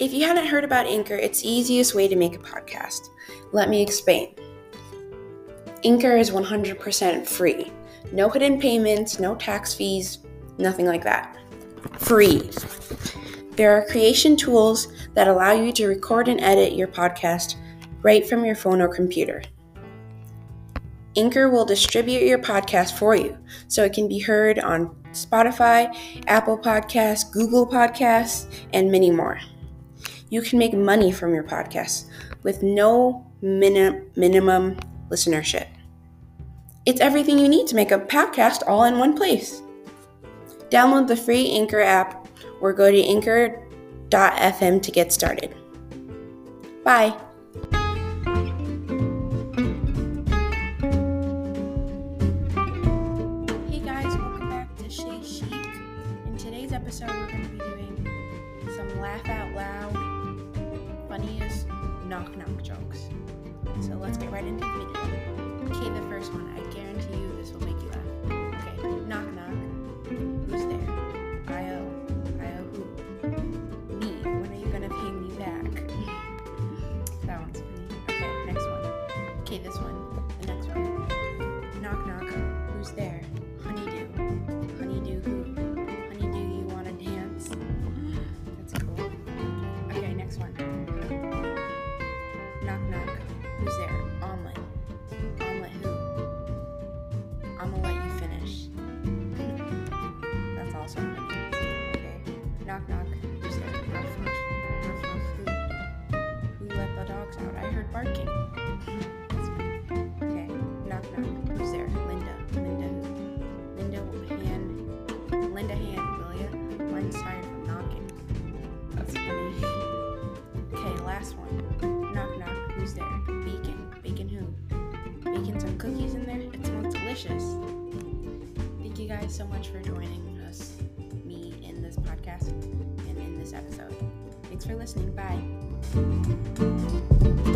If you haven't heard about Anchor, it's the easiest way to make a podcast. Let me explain. Anchor is 100% free. No hidden payments, no tax fees, nothing like that. Free. There are creation tools that allow you to record and edit your podcast right from your phone or computer. Anchor will distribute your podcast for you so it can be heard on Spotify, Apple Podcasts, Google Podcasts, and many more. You can make money from your podcast with no minim- minimum listenership. It's everything you need to make a podcast all in one place. Download the free Anchor app or go to anchor.fm to get started. Bye. Hey guys, welcome back to Chic. In today's episode, we're going to be doing some laugh out loud, knock knock jokes. So mm. let's get right into the video. Okay, the first one. I Knock knock. Who's there? Ruff ruff. Ruff ruff who? Who let the dogs out? I heard barking. Okay. Knock knock. Who's there? Linda. Linda? Linda hand. Linda hand, will ya? Mine's tired from knocking. That's funny. Okay, last one. Knock knock. Who's there? Bacon. Bacon who? Bacon some cookies in there? It smells delicious. Thank you guys so much for joining this episode. Thanks for listening. Bye.